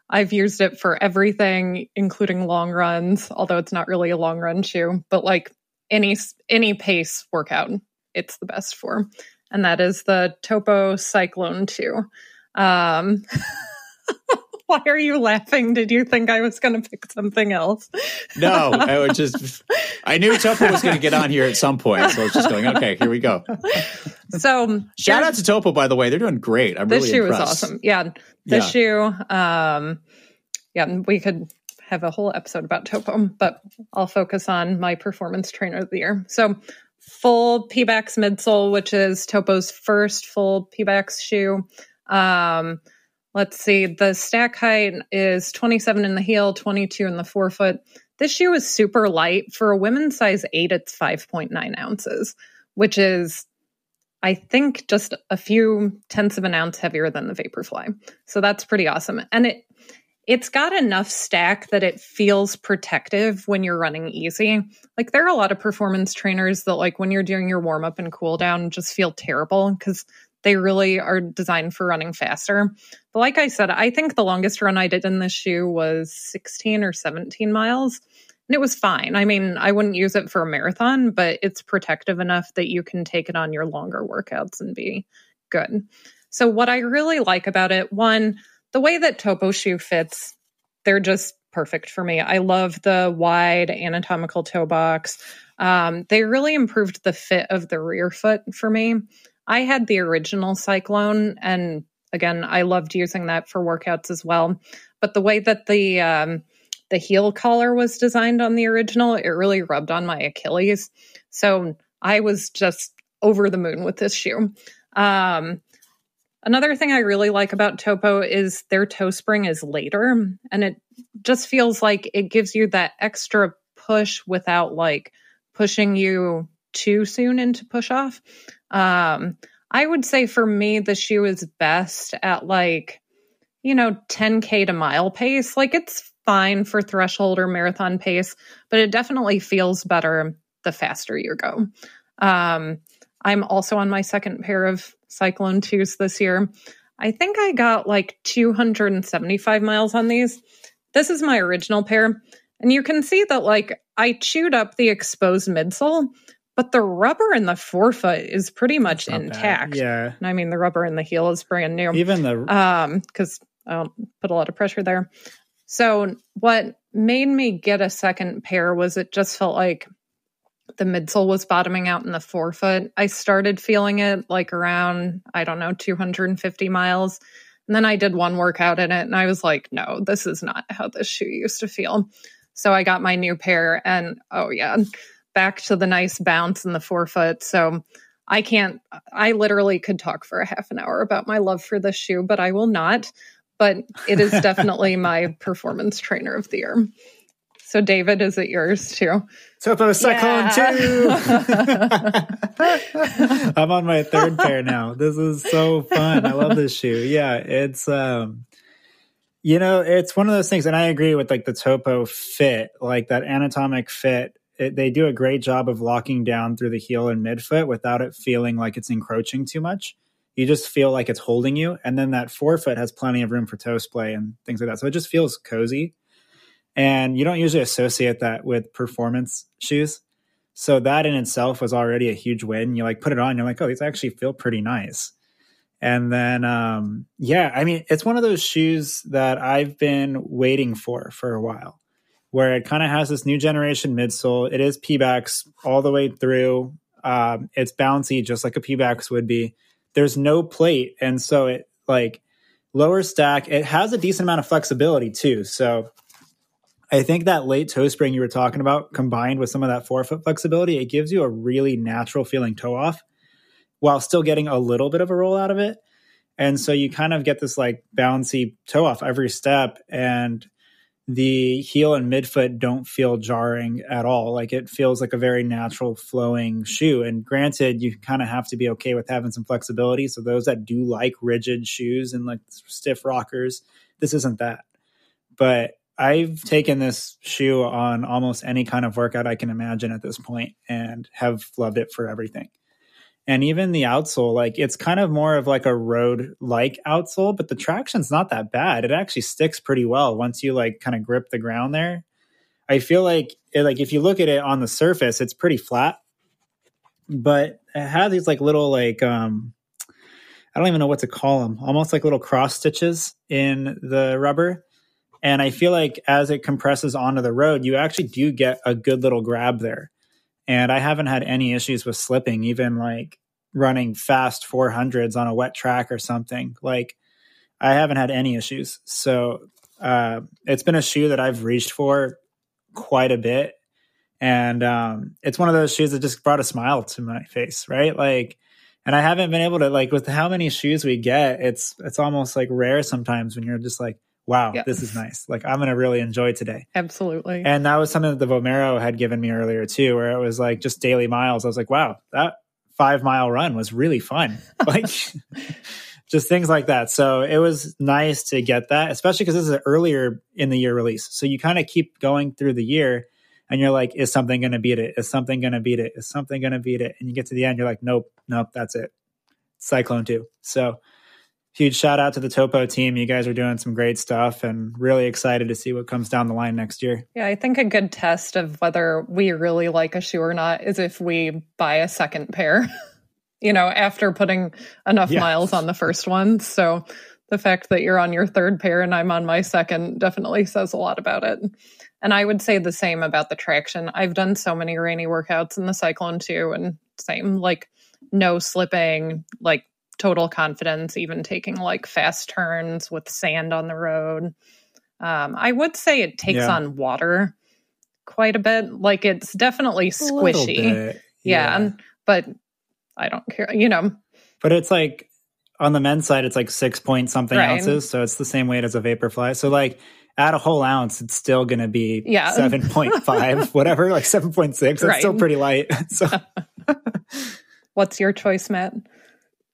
I've used it for everything, including long runs, although it's not really a long run shoe, but like any any pace workout, it's the best for. And that is the Topo Cyclone 2. Um, Why are you laughing? Did you think I was going to pick something else? no, I was just, I knew Topo was going to get on here at some point. So I was just going, okay, here we go. So shout out to Topo, by the way. They're doing great. I'm really excited. this really shoe impressed. is awesome. Yeah. This yeah. shoe, um, yeah, we could have a whole episode about Topo, but I'll focus on my performance trainer of the year. So full Pebax midsole, which is Topo's first full Pebax shoe. Um, Let's see. The stack height is 27 in the heel, 22 in the forefoot. This shoe is super light. For a women's size 8, it's 5.9 ounces, which is, I think, just a few tenths of an ounce heavier than the Vaporfly. So that's pretty awesome. And it it's got enough stack that it feels protective when you're running easy. Like there are a lot of performance trainers that like when you're doing your warm up and cool down just feel terrible because they really are designed for running faster. But like I said, I think the longest run I did in this shoe was 16 or 17 miles. And it was fine. I mean, I wouldn't use it for a marathon, but it's protective enough that you can take it on your longer workouts and be good. So, what I really like about it, one, the way that Topo shoe fits, they're just perfect for me. I love the wide anatomical toe box. Um, they really improved the fit of the rear foot for me. I had the original Cyclone, and again, I loved using that for workouts as well. But the way that the um, the heel collar was designed on the original, it really rubbed on my Achilles. So I was just over the moon with this shoe. Um, another thing I really like about Topo is their toe spring is later, and it just feels like it gives you that extra push without like pushing you too soon into push off. Um, I would say for me, the shoe is best at like, you know, 10K to mile pace. Like it's fine for threshold or marathon pace, but it definitely feels better the faster you go. Um, I'm also on my second pair of Cyclone 2s this year. I think I got like 275 miles on these. This is my original pair. And you can see that like I chewed up the exposed midsole, but the rubber in the forefoot is pretty much intact. Bad. Yeah. And I mean the rubber in the heel is brand new. Even the um because I don't put a lot of pressure there. So what made me get a second pair was it just felt like the midsole was bottoming out in the forefoot. I started feeling it like around, I don't know, 250 miles. And then I did one workout in it and I was like, no, this is not how this shoe used to feel. So I got my new pair and oh yeah, back to the nice bounce in the forefoot. So I can't, I literally could talk for a half an hour about my love for this shoe, but I will not. But it is definitely my performance trainer of the year. So, David, is it yours too? Topo Cyclone yeah. 2. I'm on my third pair now. This is so fun. I love this shoe. Yeah, it's um you know, it's one of those things and I agree with like the Topo fit, like that anatomic fit. It, they do a great job of locking down through the heel and midfoot without it feeling like it's encroaching too much. You just feel like it's holding you and then that forefoot has plenty of room for toe splay and things like that. So it just feels cozy and you don't usually associate that with performance shoes. So that in itself was already a huge win. You like put it on, you're like, oh, these actually feel pretty nice. And then, um, yeah, I mean, it's one of those shoes that I've been waiting for for a while, where it kind of has this new generation midsole. It is Pebax all the way through. Um, it's bouncy, just like a Pebax would be. There's no plate, and so it like lower stack. It has a decent amount of flexibility too. So I think that late toe spring you were talking about, combined with some of that forefoot flexibility, it gives you a really natural feeling toe off while still getting a little bit of a roll out of it. And so you kind of get this like bouncy toe off every step, and the heel and midfoot don't feel jarring at all. Like it feels like a very natural flowing shoe. And granted, you kind of have to be okay with having some flexibility. So those that do like rigid shoes and like stiff rockers, this isn't that. But I've taken this shoe on almost any kind of workout I can imagine at this point and have loved it for everything. And even the outsole, like it's kind of more of like a road like outsole, but the traction's not that bad. It actually sticks pretty well once you like kind of grip the ground there. I feel like it, like if you look at it on the surface, it's pretty flat, but it has these like little like um I don't even know what to call them, almost like little cross stitches in the rubber and I feel like as it compresses onto the road, you actually do get a good little grab there. And I haven't had any issues with slipping, even like running fast 400s on a wet track or something. Like I haven't had any issues. So uh, it's been a shoe that I've reached for quite a bit. And um, it's one of those shoes that just brought a smile to my face, right? Like, and I haven't been able to like with how many shoes we get, it's it's almost like rare sometimes when you're just like, wow, yeah. this is nice. Like I'm going to really enjoy today. Absolutely. And that was something that the Vomero had given me earlier too, where it was like just daily miles. I was like, wow, that five mile run was really fun. like just things like that. So it was nice to get that, especially because this is an earlier in the year release. So you kind of keep going through the year and you're like, is something going to beat it? Is something going to beat it? Is something going to beat it? And you get to the end, you're like, nope, nope, that's it. Cyclone 2. So huge shout out to the Topo team. You guys are doing some great stuff and really excited to see what comes down the line next year. Yeah, I think a good test of whether we really like a shoe or not is if we buy a second pair, you know, after putting enough yeah. miles on the first one. So the fact that you're on your third pair and I'm on my second definitely says a lot about it. And I would say the same about the traction. I've done so many rainy workouts in the Cyclone 2, and same like no slipping, like total confidence, even taking like fast turns with sand on the road. Um, I would say it takes yeah. on water quite a bit. Like it's definitely squishy. Yeah. yeah. And, but I don't care, you know. But it's like on the men's side, it's like six point something right. ounces. So it's the same weight as a Vaporfly. So like add a whole ounce, it's still going to be yeah. 7.5, whatever, like 7.6. That's right. still pretty light. So what's your choice, Matt?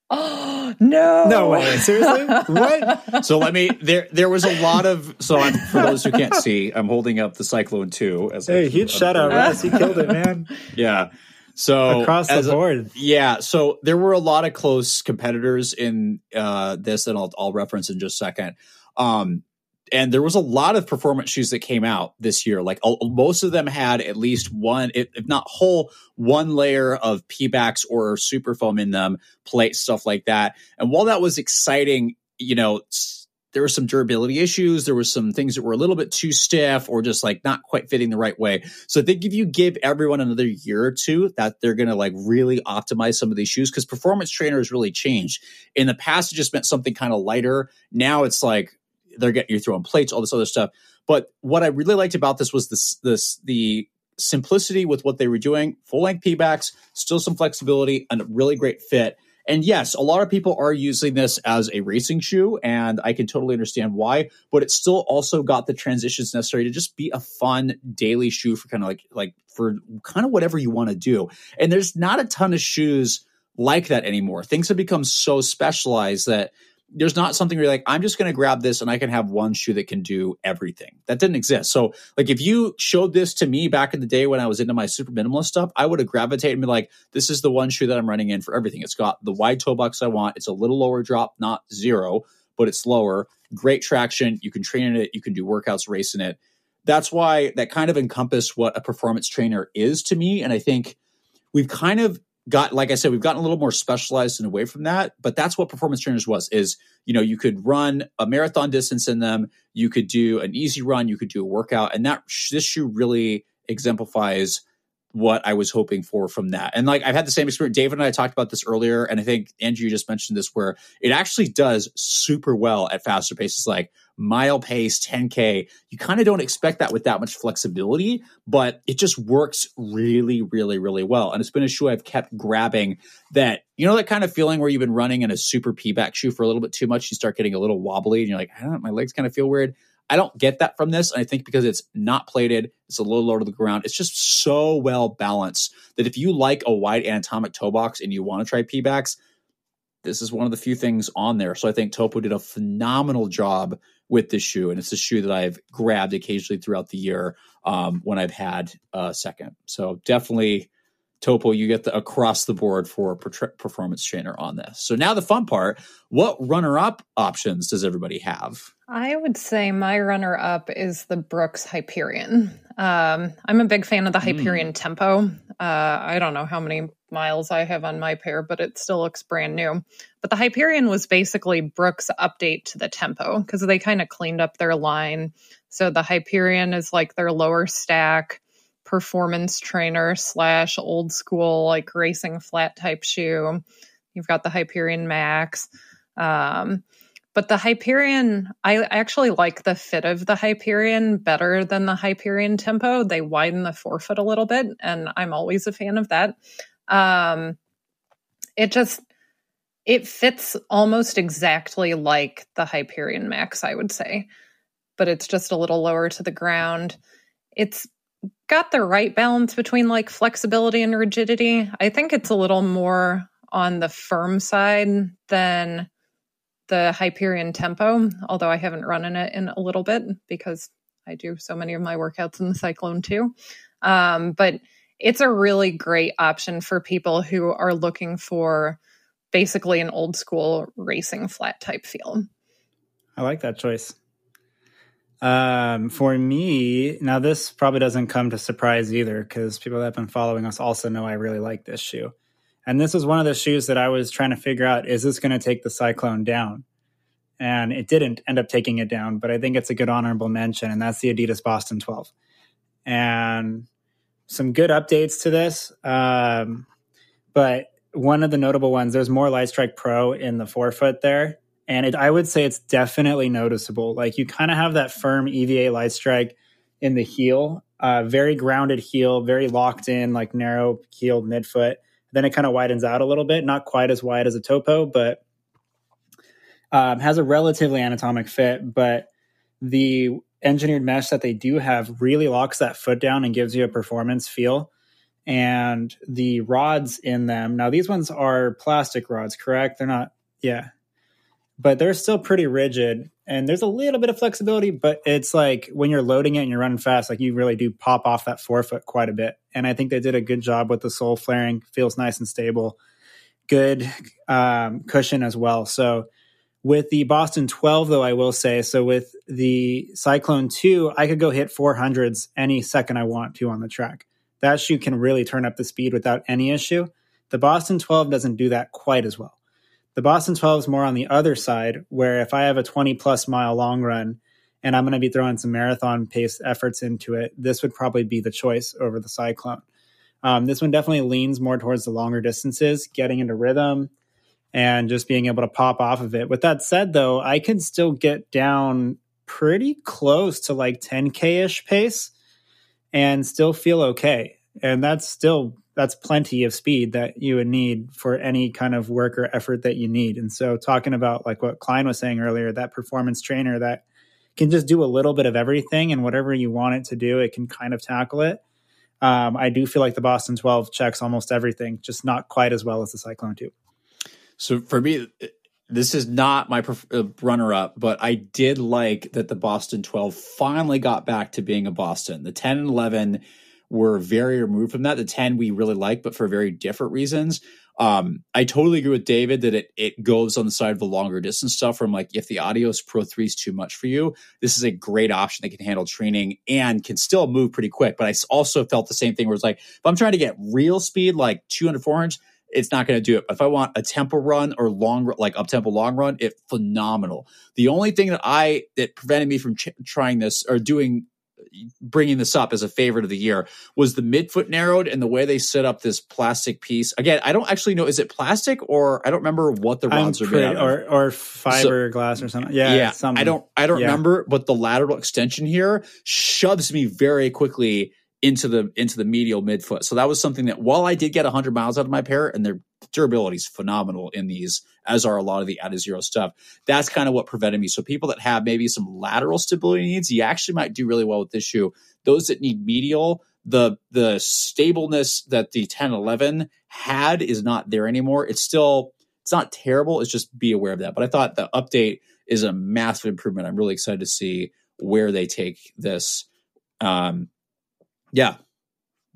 Oh no! No way! Seriously? what? So let me. There, there was a lot of. So I'm, for those who can't see, I'm holding up the Cyclone Two. As hey, huge shout out, Russ! You killed it, man. Yeah. So across the board, a, yeah. So there were a lot of close competitors in uh, this, and I'll, I'll reference in just a second. Um, and there was a lot of performance shoes that came out this year. Like most of them had at least one, if not whole, one layer of Pebax or super foam in them, plate stuff like that. And while that was exciting, you know, there were some durability issues. There were some things that were a little bit too stiff or just like not quite fitting the right way. So I think if you give everyone another year or two, that they're going to like really optimize some of these shoes because performance trainers really changed. In the past, it just meant something kind of lighter. Now it's like they're getting you throwing plates, all this other stuff. But what I really liked about this was this this the simplicity with what they were doing, full length Pebax, still some flexibility, and a really great fit. And yes, a lot of people are using this as a racing shoe, and I can totally understand why. But it still also got the transitions necessary to just be a fun daily shoe for kind of like like for kind of whatever you want to do. And there's not a ton of shoes like that anymore. Things have become so specialized that there's not something where you're like, I'm just going to grab this and I can have one shoe that can do everything. That didn't exist. So, like, if you showed this to me back in the day when I was into my super minimalist stuff, I would have gravitated and like, this is the one shoe that I'm running in for everything. It's got the wide toe box I want. It's a little lower drop, not zero, but it's lower. Great traction. You can train in it. You can do workouts racing it. That's why that kind of encompass what a performance trainer is to me. And I think we've kind of got like i said we've gotten a little more specialized and away from that but that's what performance trainers was is you know you could run a marathon distance in them you could do an easy run you could do a workout and that this shoe really exemplifies what I was hoping for from that. And like I've had the same experience. David and I talked about this earlier, and I think Andrea just mentioned this where it actually does super well at faster paces, like mile pace, 10K. You kind of don't expect that with that much flexibility, but it just works really, really, really well. And it's been a shoe I've kept grabbing that, you know, that kind of feeling where you've been running in a super Pebax shoe for a little bit too much, you start getting a little wobbly and you're like, I don't know, my legs kind of feel weird. I don't get that from this. And I think because it's not plated, it's a little lower to the ground. It's just so well balanced that if you like a wide anatomic toe box and you want to try Pebax, this is one of the few things on there. So I think Topo did a phenomenal job with this shoe, and it's a shoe that I've grabbed occasionally throughout the year um, when I've had a second. So definitely Topo, you get the across the board for performance trainer on this. So now the fun part: what runner-up options does everybody have? I would say my runner-up is the Brooks Hyperion. Um, I'm a big fan of the. Hyperion mm. Tempo. Uh, I don't know how many miles I have on my pair, but it still looks brand new. But the Hyperion was basically Brooks' update to the Tempo because they kind of cleaned up their line. So the Hyperion is like their lower stack performance trainer slash old school like racing flat type shoe. You've got the Hyperion Max. Um, but the Hyperion, I actually like the fit of the Hyperion better than the Hyperion Tempo. They widen the forefoot a little bit, and I'm always a fan of that. Um, it just it fits almost exactly like the Hyperion Max, I would say, but it's just a little lower to the ground. It's got the right balance between like flexibility and rigidity. I think it's a little more on the firm side than the Hyperion Tempo, although I haven't run in it in a little bit because I do so many of my workouts in the Cyclone 2. Um, but it's a really great option for people who are looking for basically an old school racing flat type feel. I like that choice. Um, for me, now this probably doesn't come to surprise either because people that have been following us also know I really like this shoe. And this was one of the shoes that I was trying to figure out is this going to take the Cyclone down? And it didn't end up taking it down, but I think it's a good honorable mention, and that's the Adidas Boston 12. and some good updates to this. Um, but one of the notable ones, there's more Lightstrike Pro in the forefoot there. And it, I would say it's definitely noticeable. Like you kind of have that firm EVA Lightstrike in the heel, uh, very grounded heel, very locked in, like narrow heeled midfoot. Then it kind of widens out a little bit, not quite as wide as a topo, but um, has a relatively anatomic fit. But the engineered mesh that they do have really locks that foot down and gives you a performance feel. And the rods in them, now these ones are plastic rods, correct? They're not, yeah, but they're still pretty rigid. And there's a little bit of flexibility, but it's like when you're loading it and you're running fast, like you really do pop off that forefoot quite a bit. And I think they did a good job with the sole flaring, feels nice and stable. Good um, cushion as well. So, with the Boston 12, though, I will say, so with the Cyclone 2, I could go hit 400s any second I want to on the track. That shoe can really turn up the speed without any issue. The Boston 12 doesn't do that quite as well. The Boston 12 is more on the other side, where if I have a 20 plus mile long run and I'm going to be throwing some marathon pace efforts into it, this would probably be the choice over the Cyclone. Um, this one definitely leans more towards the longer distances, getting into rhythm, and just being able to pop off of it. With that said, though, I can still get down pretty close to like 10k ish pace and still feel okay. And that's still that's plenty of speed that you would need for any kind of work or effort that you need. And so talking about like what Klein was saying earlier, that performance trainer that can just do a little bit of everything and whatever you want it to do, it can kind of tackle it. Um, I do feel like the Boston 12 checks almost everything, just not quite as well as the Cyclone 2. So for me, this is not my uh, runner up, but I did like that the Boston 12 finally got back to being a Boston. The 10 and 11 were very removed from that. The 10 we really like, but for very different reasons. Um, I totally agree with David that it it goes on the side of the longer distance stuff from like if the Adios Pro 3 is too much for you, this is a great option that can handle training and can still move pretty quick. But I also felt the same thing where it's like, if I'm trying to get real speed, like 200, 400, it's not going to do it. But If I want a tempo run or long, like up tempo long run, it phenomenal. The only thing that I that prevented me from ch- trying this or doing bringing this up as a favorite of the year was the midfoot narrowed and the way they set up this plastic piece. Again, I don't actually know is it plastic or I don't remember what the rods I'm are made out or, of. or fiberglass so, or something. Yeah, yeah. Something. I don't I don't yeah. remember, but the lateral extension here shoves me very quickly into the into the medial midfoot. So that was something that while I did get 100 miles out of my pair and their durability is phenomenal in these as are a lot of the Adizero stuff. That's kind of what prevented me. So people that have maybe some lateral stability needs, you actually might do really well with this shoe. Those that need medial, the the stableness that the 1011 had is not there anymore. It's still it's not terrible. It's just be aware of that. But I thought the update is a massive improvement. I'm really excited to see where they take this. Um, yeah.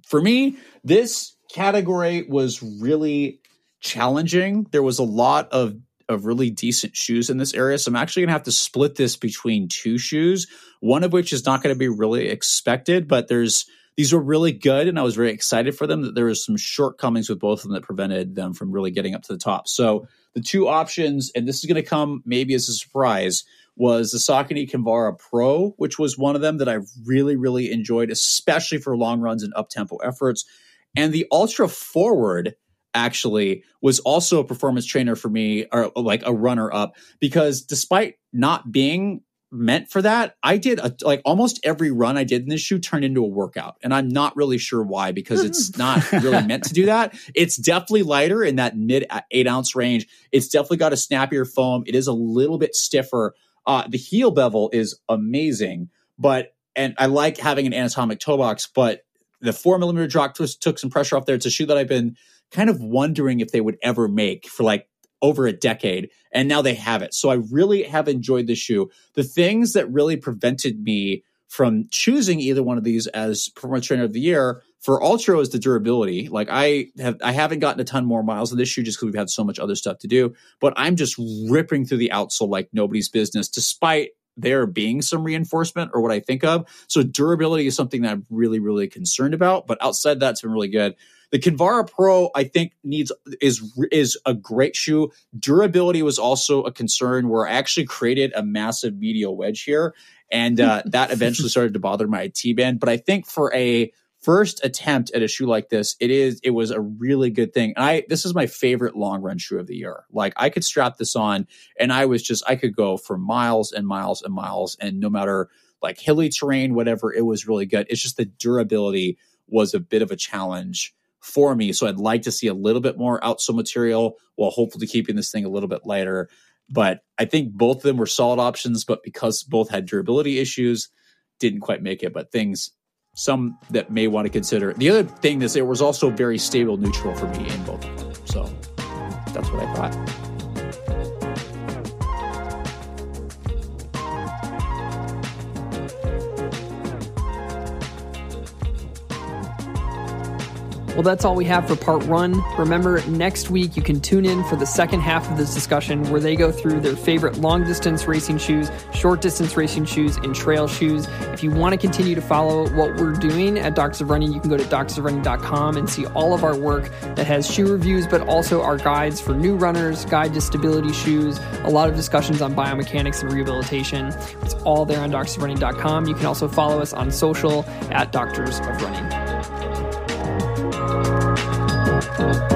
For me, this category was really challenging. There was a lot of of really decent shoes in this area. So I'm actually going to have to split this between two shoes, one of which is not going to be really expected, but there's these were really good and I was very excited for them that there was some shortcomings with both of them that prevented them from really getting up to the top. So the two options and this is going to come maybe as a surprise was the Saucony Kinvara Pro, which was one of them that I really, really enjoyed, especially for long runs and up tempo efforts. And the Altra Forward actually was also a performance trainer for me, or like a runner up, because despite not being meant for that, I did a, like almost every run I did in this shoe turned into a workout. And I'm not really sure why, because it's not really meant to do that. It's definitely lighter in that mid uh, eight ounce range. It's definitely got a snappier foam. It is a little bit stiffer uh, the heel bevel is amazing, but and I like having an anatomic toe box, but the four millimeter drop twist took some pressure off there. It's a shoe that I've been kind of wondering if they would ever make for like over a decade, and now they have it. So I really have enjoyed the shoe. The things that really prevented me from choosing either one of these as performance trainer of the year for Altra is the durability like i have i haven't gotten a ton more miles of this shoe just because we've had so much other stuff to do but i'm just ripping through the outsole like nobody's business despite there being some reinforcement or what i think of so durability is something that i'm really really concerned about but outside that's been really good the Kinvara Pro, I think, needs is is a great shoe. Durability was also a concern where I actually created a massive medial wedge here, and uh, that eventually started to bother my T band. But I think for a first attempt at a shoe like this, it is it was a really good thing. And I this is my favorite long run shoe of the year. Like I could strap this on, and I was just I could go for miles and miles and miles, and no matter like hilly terrain, whatever, it was really good. It's just the durability was a bit of a challenge for me. So I'd like to see a little bit more outsole material while hopefully keeping this thing a little bit lighter. But I think both of them were solid options, but because both had durability issues, didn't quite make it. But things some that may want to consider. The other thing is it was also very stable neutral for me in both of them. So that's what I thought. Well, that's all we have for part one. Remember, next week you can tune in for the second half of this discussion where they go through their favorite long distance racing shoes, short distance racing shoes, and trail shoes. If you want to continue to follow what we're doing at Doctors of Running, you can go to doctorsofrunning.com and see all of our work that has shoe reviews, but also our guides for new runners, guide to stability shoes, a lot of discussions on biomechanics and rehabilitation. It's all there on doctorsofrunning.com. You can also follow us on social at Doctors of Running. You.